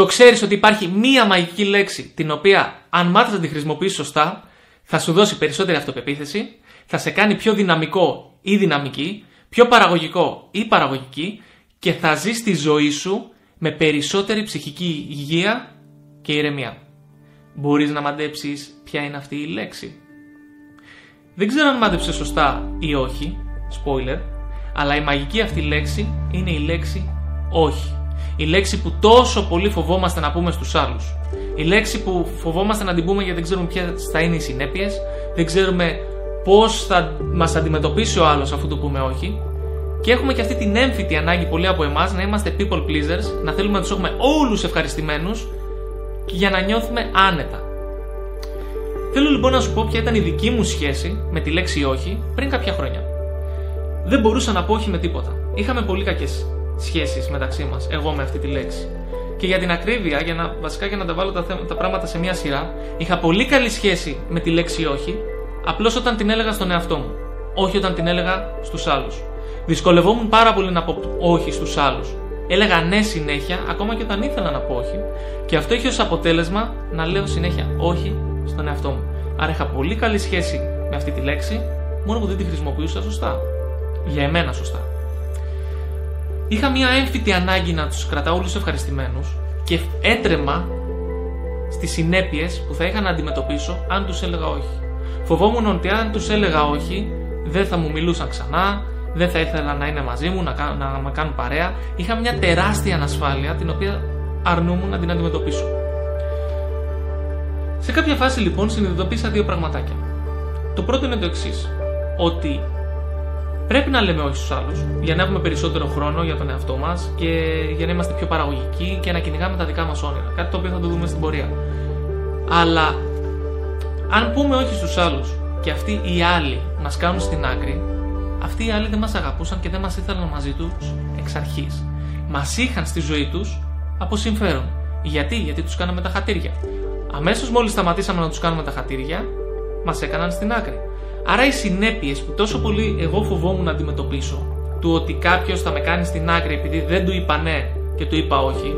Το ξέρεις ότι υπάρχει μία μαγική λέξη την οποία, αν μάθεις να τη χρησιμοποιήσει σωστά, θα σου δώσει περισσότερη αυτοπεποίθηση, θα σε κάνει πιο δυναμικό ή δυναμική, πιο παραγωγικό ή παραγωγική και θα ζει τη ζωή σου με περισσότερη ψυχική υγεία και ηρεμία. Μπορείς να μαντέψεις ποια είναι αυτή η λέξη. Δεν ξέρω αν μάντεψες σωστά ή όχι, spoiler, αλλά η μαγική αυτή λέξη είναι η λέξη όχι. Η λέξη που τόσο πολύ φοβόμαστε να πούμε στους άλλους. Η λέξη που φοβόμαστε να την πούμε γιατί δεν ξέρουμε ποιε θα είναι οι συνέπειες, δεν ξέρουμε πώς θα μας αντιμετωπίσει ο άλλος αφού το πούμε όχι. Και έχουμε και αυτή την έμφυτη ανάγκη πολλοί από εμάς να είμαστε people pleasers, να θέλουμε να τους έχουμε όλους ευχαριστημένους για να νιώθουμε άνετα. Θέλω λοιπόν να σου πω ποια ήταν η δική μου σχέση με τη λέξη όχι πριν κάποια χρόνια. Δεν μπορούσα να πω όχι με τίποτα. Είχαμε πολύ κακές σχέσεις μεταξύ μας, εγώ με αυτή τη λέξη. Και για την ακρίβεια, για να, βασικά για να τα βάλω τα, τα πράγματα σε μια σειρά, είχα πολύ καλή σχέση με τη λέξη όχι, απλώς όταν την έλεγα στον εαυτό μου. Όχι όταν την έλεγα στους άλλους. Δυσκολευόμουν πάρα πολύ να πω όχι στους άλλους. Έλεγα ναι συνέχεια, ακόμα και όταν ήθελα να πω όχι, και αυτό είχε ως αποτέλεσμα να λέω συνέχεια όχι στον εαυτό μου. Άρα είχα πολύ καλή σχέση με αυτή τη λέξη, μόνο που δεν τη χρησιμοποιούσα σωστά. Για εμένα σωστά. Είχα μια έμφυτη ανάγκη να τους κρατάω όλους ευχαριστημένους και έτρεμα στις συνέπειες που θα είχα να αντιμετωπίσω αν τους έλεγα όχι. Φοβόμουν ότι αν τους έλεγα όχι, δεν θα μου μιλούσαν ξανά, δεν θα ήθελα να είναι μαζί μου, να, να με κάνουν παρέα. Είχα μια τεράστια ανασφάλεια την οποία αρνούμουν να την αντιμετωπίσω. Σε κάποια φάση λοιπόν συνειδητοποίησα δύο πραγματάκια. Το πρώτο είναι το εξής. Ότι πρέπει να λέμε όχι στους άλλους για να έχουμε περισσότερο χρόνο για τον εαυτό μας και για να είμαστε πιο παραγωγικοί και να κυνηγάμε τα δικά μας όνειρα. Κάτι το οποίο θα το δούμε στην πορεία. Αλλά αν πούμε όχι στους άλλους και αυτοί οι άλλοι μας κάνουν στην άκρη, αυτοί οι άλλοι δεν μας αγαπούσαν και δεν μας ήθελαν μαζί τους εξ αρχής. Μας είχαν στη ζωή τους από συμφέρον. Γιατί, γιατί τους κάναμε τα χατήρια. Αμέσως μόλις σταματήσαμε να τους κάνουμε τα χατήρια, μας έκαναν στην άκρη. Άρα οι συνέπειες που τόσο πολύ εγώ φοβόμουν να αντιμετωπίσω, του ότι κάποιος θα με κάνει στην άκρη επειδή δεν του είπα ναι και του είπα όχι,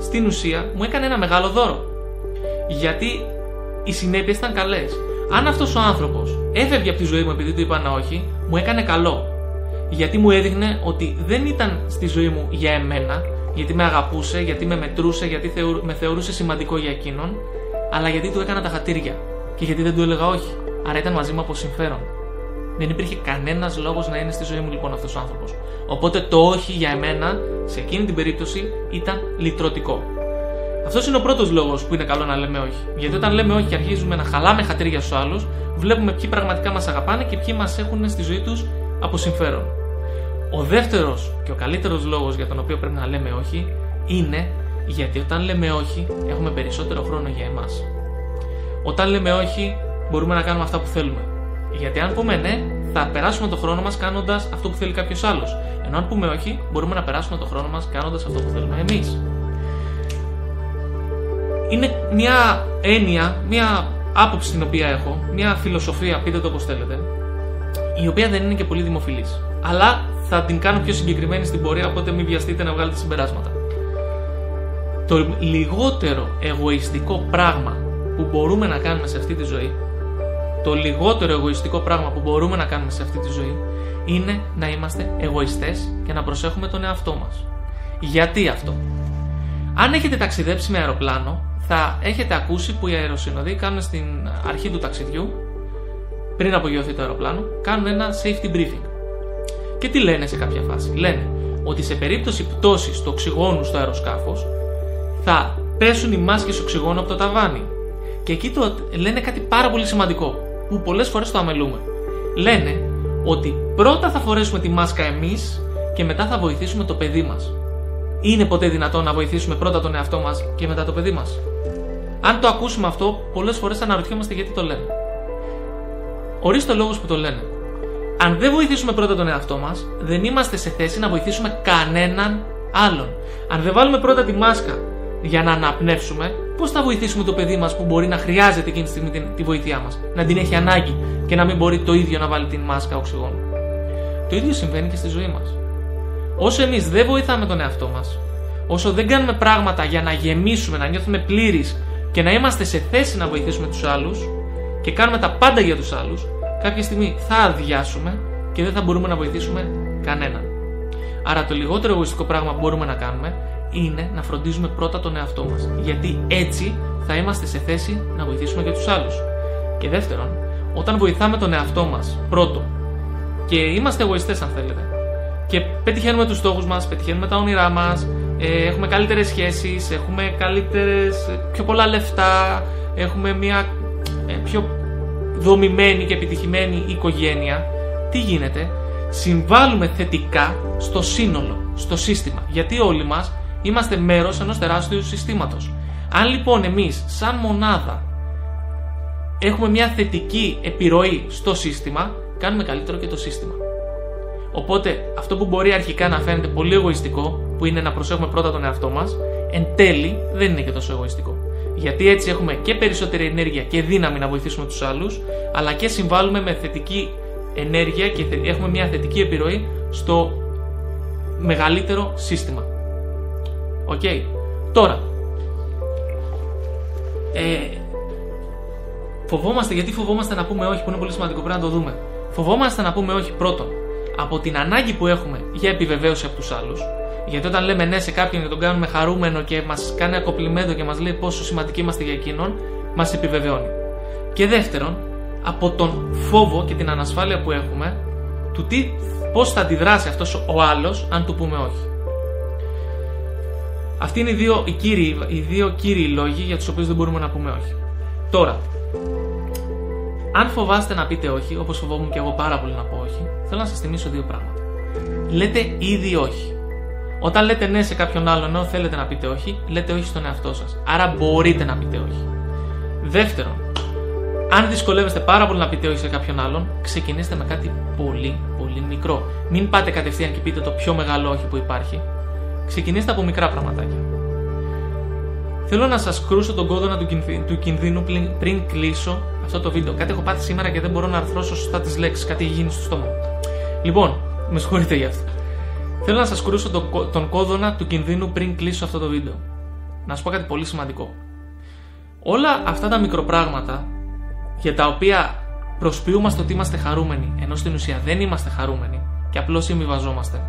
στην ουσία μου έκανε ένα μεγάλο δώρο. Γιατί οι συνέπειες ήταν καλές. Αν αυτός ο άνθρωπος έφευγε από τη ζωή μου επειδή του είπα όχι, μου έκανε καλό. Γιατί μου έδειχνε ότι δεν ήταν στη ζωή μου για εμένα, γιατί με αγαπούσε, γιατί με μετρούσε, γιατί με θεωρούσε σημαντικό για εκείνον, αλλά γιατί του έκανα τα χατήρια και γιατί δεν του έλεγα όχι. Άρα ήταν μαζί μου από συμφέρον. Δεν υπήρχε κανένας λόγος να είναι στη ζωή μου λοιπόν αυτός ο άνθρωπος. Οπότε το όχι για εμένα σε εκείνη την περίπτωση ήταν λυτρωτικό. Αυτός είναι ο πρώτος λόγος που είναι καλό να λέμε όχι. Γιατί όταν λέμε όχι και αρχίζουμε να χαλάμε χατήρια στους άλλους, βλέπουμε ποιοι πραγματικά μας αγαπάνε και ποιοι μας έχουν στη ζωή τους από συμφέρον. Ο δεύτερος και ο καλύτερος λόγος για τον οποίο πρέπει να λέμε όχι είναι γιατί όταν λέμε όχι έχουμε περισσότερο χρόνο για εμάς. Όταν λέμε όχι μπορούμε να κάνουμε αυτά που θέλουμε. Γιατί αν πούμε ναι, θα περάσουμε το χρόνο μας κάνοντας αυτό που θέλει κάποιος άλλος. Ενώ αν πούμε όχι, μπορούμε να περάσουμε το χρόνο μας κάνοντας αυτό που θέλουμε εμείς είναι μια έννοια, μια άποψη την οποία έχω, μια φιλοσοφία, πείτε το όπως θέλετε, η οποία δεν είναι και πολύ δημοφιλής. Αλλά θα την κάνω πιο συγκεκριμένη στην πορεία, οπότε μην βιαστείτε να βγάλετε συμπεράσματα. Το λιγότερο εγωιστικό πράγμα που μπορούμε να κάνουμε σε αυτή τη ζωή, το λιγότερο εγωιστικό πράγμα που μπορούμε να κάνουμε σε αυτή τη ζωή, είναι να είμαστε εγωιστές και να προσέχουμε τον εαυτό μας. Γιατί αυτό; Αν έχετε ταξιδέψει με αεροπλάνο, θα έχετε ακούσει που οι αεροσυνοδοί κάνουν στην αρχή του ταξιδιού, πριν απογειωθεί το αεροπλάνο, κάνουν ένα safety briefing. Και τι λένε σε κάποια φάση; Λένε ότι σε περίπτωση πτώσης του οξυγόνου στο αεροσκάφος θα πέσουν οι μάσκες οξυγόνου από το ταβάνι. Και εκεί το λένε κάτι πάρα πολύ σημαντικό, που πολλές φορές το αμελούμε. Λένε ότι πρώτα θα φορέσουμε τη μάσκα εμείς και μετά θα βοηθήσουμε το παιδί μας. Είναι ποτέ δυνατόν να βοηθήσουμε πρώτα τον εαυτό μας και μετά το παιδί μας; Αν το ακούσουμε αυτό, πολλές φορές αναρωτιόμαστε γιατί το λένε. Ορίστε λόγους που το λένε. Αν δεν βοηθήσουμε πρώτα τον εαυτό μας, δεν είμαστε σε θέση να βοηθήσουμε κανέναν άλλον. Αν δεν βάλουμε πρώτα τη μάσκα για να αναπνεύσουμε, πώς θα βοηθήσουμε το παιδί μας που μπορεί να χρειάζεται εκείνη τη στιγμή τη βοήθειά μας, να την έχει ανάγκη και να μην μπορεί το ίδιο να βάλει την μάσκα οξυγόνου. Το ίδιο συμβαίνει και στη ζωή μας. Όσο εμείς δεν βοηθάμε τον εαυτό μας, όσο δεν κάνουμε πράγματα για να γεμίσουμε, να νιώθουμε πλήρεις και να είμαστε σε θέση να βοηθήσουμε τους άλλους και κάνουμε τα πάντα για τους άλλους, κάποια στιγμή θα αδειάσουμε και δεν θα μπορούμε να βοηθήσουμε κανέναν. Άρα το λιγότερο εγωιστικό πράγμα που μπορούμε να κάνουμε είναι να φροντίζουμε πρώτα τον εαυτό μας. Γιατί έτσι θα είμαστε σε θέση να βοηθήσουμε και τους άλλους. Και δεύτερον, όταν βοηθάμε τον εαυτό μας πρώτο και είμαστε εγωιστές, αν θέλετε, και πετυχαίνουμε τους στόχους μας, πετυχαίνουμε τα όνειρά μας, ε, έχουμε καλύτερες σχέσεις, έχουμε καλύτερες, πιο πολλά λεφτά, έχουμε μια ε, πιο δομημένη και επιτυχημένη οικογένεια, τι γίνεται, συμβάλλουμε θετικά στο σύνολο, στο σύστημα. Γιατί όλοι μας είμαστε μέρος ενός τεράστιου συστήματος. Αν λοιπόν εμείς σαν μονάδα έχουμε μια θετική επιρροή στο σύστημα, κάνουμε καλύτερο και το σύστημα. Οπότε αυτό που μπορεί αρχικά να φαίνεται πολύ εγωιστικό, που είναι να προσέχουμε πρώτα τον εαυτό μας, εν τέλει δεν είναι και τόσο εγωιστικό. Γιατί έτσι έχουμε και περισσότερη ενέργεια και δύναμη να βοηθήσουμε τους άλλους, αλλά και συμβάλλουμε με θετική ενέργεια και έχουμε μια θετική επιρροή στο μεγαλύτερο σύστημα. Οκ. Τώρα, ε, φοβόμαστε, γιατί φοβόμαστε να πούμε όχι, που είναι πολύ σημαντικό, πρέπει να το δούμε. Φοβόμαστε να πούμε όχι πρώτον από την ανάγκη που έχουμε για επιβεβαίωση από τους άλλους. Γιατί όταν λέμε ναι σε κάποιον και τον κάνουμε χαρούμενο και μας κάνει κομπλιμέντο και μας λέει πόσο σημαντικοί είμαστε για εκείνον, μας επιβεβαιώνει. Και δεύτερον, από τον φόβο και την ανασφάλεια που έχουμε του τι, πώς θα αντιδράσει αυτός ο άλλος αν του πούμε όχι. Αυτοί είναι οι δύο, οι, κύριοι, οι δύο κύριοι λόγοι για τους οποίους δεν μπορούμε να πούμε όχι. Τώρα, αν φοβάστε να πείτε όχι, όπως φοβόμουν και εγώ πάρα πολύ να πω όχι, θέλω να σας θυμίσω δύο πράγματα. Λέτε ήδη όχι. Όταν λέτε ναι σε κάποιον άλλον ενώ θέλετε να πείτε όχι, λέτε όχι στον εαυτό σας. Άρα μπορείτε να πείτε όχι. Δεύτερον, αν δυσκολεύεστε πάρα πολύ να πείτε όχι σε κάποιον άλλον, ξεκινήστε με κάτι πολύ πολύ μικρό. Μην πάτε κατευθείαν και πείτε το πιο μεγάλο όχι που υπάρχει. Ξεκινήστε από μικρά πραγματάκια. Θέλω να σας κρούσω τον κόδωνα του κινδύνου πριν κλείσω αυτό το βίντεο. Κάτι έχω πάθει σήμερα και δεν μπορώ να αρθρώσω σωστά τις λέξεις. Κάτι έχει γίνει στο στόμα Λοιπόν, με συγχωρείτε γι' αυτό. Θέλω να σας κρούσω τον κόδωνα του κινδύνου πριν κλείσω αυτό το βίντεο. Να σου πω κάτι πολύ σημαντικό. Όλα αυτά τα μικροπράγματα για τα οποία προσποιούμαστε ότι είμαστε χαρούμενοι, ενώ στην ουσία δεν είμαστε χαρούμενοι και απλώς συμβιβαζόμαστε.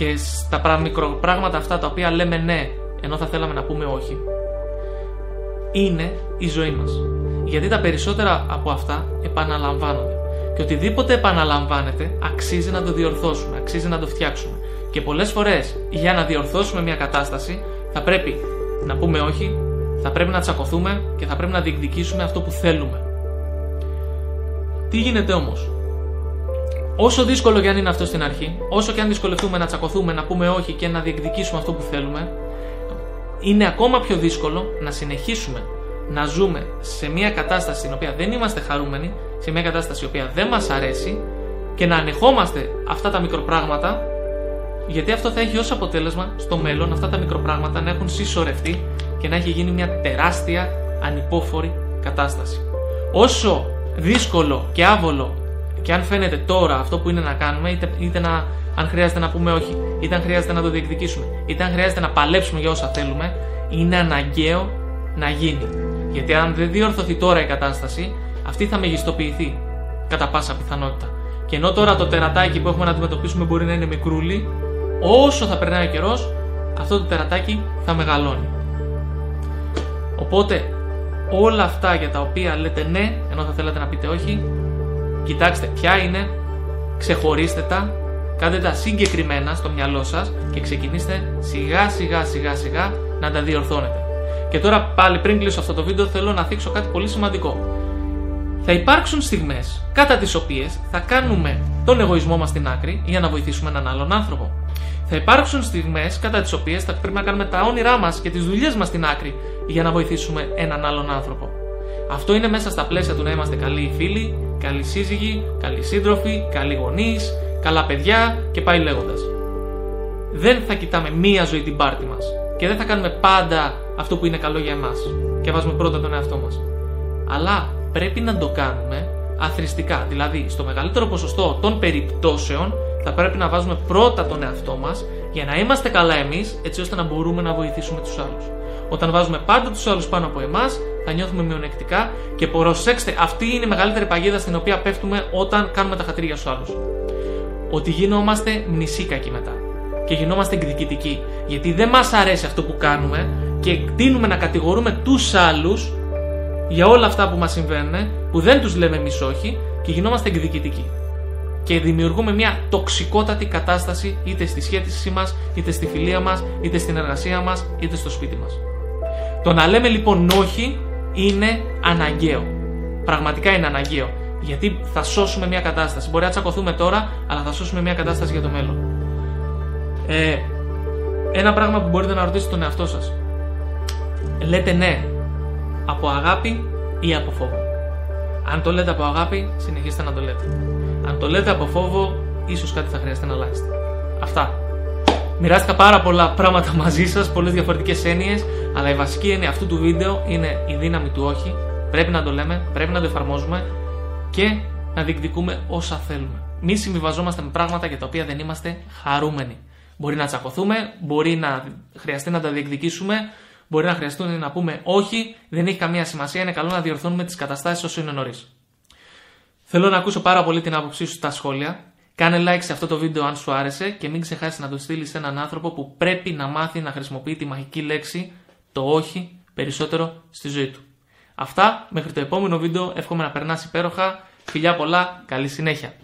Και στα μικροπράγματα αυτά τα οποία λέμε ναι, ενώ θα θέλαμε να πούμε όχι, είναι η ζωή μας. Γιατί τα περισσότερα από αυτά επαναλαμβάνονται. Και οτιδήποτε επαναλαμβάνεται αξίζει να το διορθώσουμε, αξίζει να το φτιάξουμε. Και πολλές φορές για να διορθώσουμε μια κατάσταση θα πρέπει να πούμε όχι, θα πρέπει να τσακωθούμε και θα πρέπει να διεκδικήσουμε αυτό που θέλουμε. Τι γίνεται όμως; Όσο δύσκολο και αν είναι αυτό στην αρχή, όσο και αν δυσκολευτούμε να τσακωθούμε, να πούμε όχι και να διεκδικήσουμε αυτό που θέλουμε, είναι ακόμα πιο δύσκολο να συνεχίσουμε να ζούμε σε μια κατάσταση στην οποία δεν είμαστε χαρούμενοι, σε μια κατάσταση η οποία δεν μας αρέσει και να ανεχόμαστε αυτά τα μικροπράγματα γιατί αυτό θα έχει ως αποτέλεσμα στο μέλλον αυτά τα μικροπράγματα να έχουν συσσωρευτεί και να έχει γίνει μια τεράστια ανυπόφορη κατάσταση. Όσο δύσκολο και άβολο και αν φαίνεται τώρα αυτό που είναι να κάνουμε, είτε, είτε να, αν χρειάζεται να πούμε όχι, είτε αν χρειάζεται να το διεκδικήσουμε, είτε αν χρειάζεται να παλέψουμε για όσα θέλουμε, είναι αναγκαίο να γίνει. Γιατί αν δεν διορθωθεί τώρα η κατάσταση, αυτή θα μεγιστοποιηθεί κατά πάσα πιθανότητα. Και ενώ τώρα το τερατάκι που έχουμε να αντιμετωπίσουμε μπορεί να είναι μικρούλι, όσο θα περνάει ο καιρός, αυτό το τερατάκι θα μεγαλώνει. Οπότε όλα αυτά για τα οποία λέτε ναι, ενώ θα θέλατε να πείτε όχι, κοιτάξτε ποια είναι, ξεχωρίστε τα, κάντε τα συγκεκριμένα στο μυαλό σας και ξεκινήστε σιγά σιγά σιγά σιγά να τα διορθώνετε. Και τώρα πάλι πριν κλείσω αυτό το βίντεο θέλω να θίξω κάτι πολύ σημαντικό. Θα υπάρξουν στιγμές κατά τις οποίες θα κάνουμε τον εγωισμό μας στην άκρη για να βοηθήσουμε έναν άλλον άνθρωπο. Θα υπάρξουν στιγμές κατά τις οποίες θα πρέπει να κάνουμε τα όνειρά μας και τις δουλειές μας στην άκρη για να βοηθήσουμε έναν άλλον άνθρωπο. Αυτό είναι μέσα στα πλαίσια του να είμαστε καλοί φίλοι, καλοί σύζυγοι, καλοί σύντροφοι, καλοί γονείς, καλά παιδιά και πάει λέγοντας. Δεν θα κοιτάμε μία ζωή την πάρτη μας και δεν θα κάνουμε πάντα αυτό που είναι καλό για εμάς και βάζουμε πρώτα τον εαυτό μας. Αλλά πρέπει να το κάνουμε αθρηστικά. Δηλαδή, στο μεγαλύτερο ποσοστό των περιπτώσεων θα πρέπει να βάζουμε πρώτα τον εαυτό μας, Για να είμαστε καλά εμείς, έτσι ώστε να μπορούμε να βοηθήσουμε τους άλλους. Όταν βάζουμε πάντα τους άλλους πάνω από εμάς, θα νιώθουμε μειονεκτικά και προσέξτε, αυτή είναι η μεγαλύτερη παγίδα στην οποία πέφτουμε όταν κάνουμε τα χατήρια στους άλλους. Ότι γινόμαστε μνησίκακοι μετά και γινόμαστε εκδικητικοί. Γιατί δεν μας αρέσει αυτό που κάνουμε και τίνουμε να κατηγορούμε τους άλλους για όλα αυτά που μας συμβαίνουν, που δεν τους λέμε εμείς όχι και γινόμαστε εκδικητικοί. Και δημιουργούμε μια τοξικότατη κατάσταση είτε στη σχέση μας, είτε στη φιλία μας, είτε στην εργασία μας, είτε στο σπίτι μας. Το να λέμε λοιπόν όχι είναι αναγκαίο. Πραγματικά είναι αναγκαίο. Γιατί θα σώσουμε μια κατάσταση. Μπορεί να τσακωθούμε τώρα, αλλά θα σώσουμε μια κατάσταση για το μέλλον. Ε, ένα πράγμα που μπορείτε να ρωτήσετε τον εαυτό σας. Λέτε ναι από αγάπη ή από φόβο. Αν το λέτε από αγάπη, συνεχίστε να το λέτε. Αν το λέτε από φόβο, ίσως κάτι θα χρειαστεί να αλλάξετε. Αυτά. Μοιράστηκα πάρα πολλά πράγματα μαζί σας, πολλές διαφορετικές έννοιες, αλλά η βασική έννοια αυτού του βίντεο είναι η δύναμη του όχι. Πρέπει να το λέμε, πρέπει να το εφαρμόζουμε και να διεκδικούμε όσα θέλουμε. Μη συμβιβαζόμαστε με πράγματα για τα οποία δεν είμαστε χαρούμενοι. Μπορεί να τσακωθούμε, μπορεί να χρειαστεί να τα διεκδικήσουμε, μπορεί να χρειαστούν να πούμε όχι, δεν έχει καμία σημασία, είναι καλό να διορθώνουμε τις καταστάσεις όσο είναι νωρίς. Θέλω να ακούσω πάρα πολύ την άποψή σου στα σχόλια. Κάνε like σε αυτό το βίντεο αν σου άρεσε και μην ξεχάσεις να το στείλεις σε έναν άνθρωπο που πρέπει να μάθει να χρησιμοποιεί τη μαγική λέξη το όχι περισσότερο στη ζωή του. Αυτά, μέχρι το επόμενο βίντεο, εύχομαι να περνάς υπέροχα. Φιλιά πολλά, καλή συνέχεια.